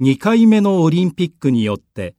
2回目のオリンピックによって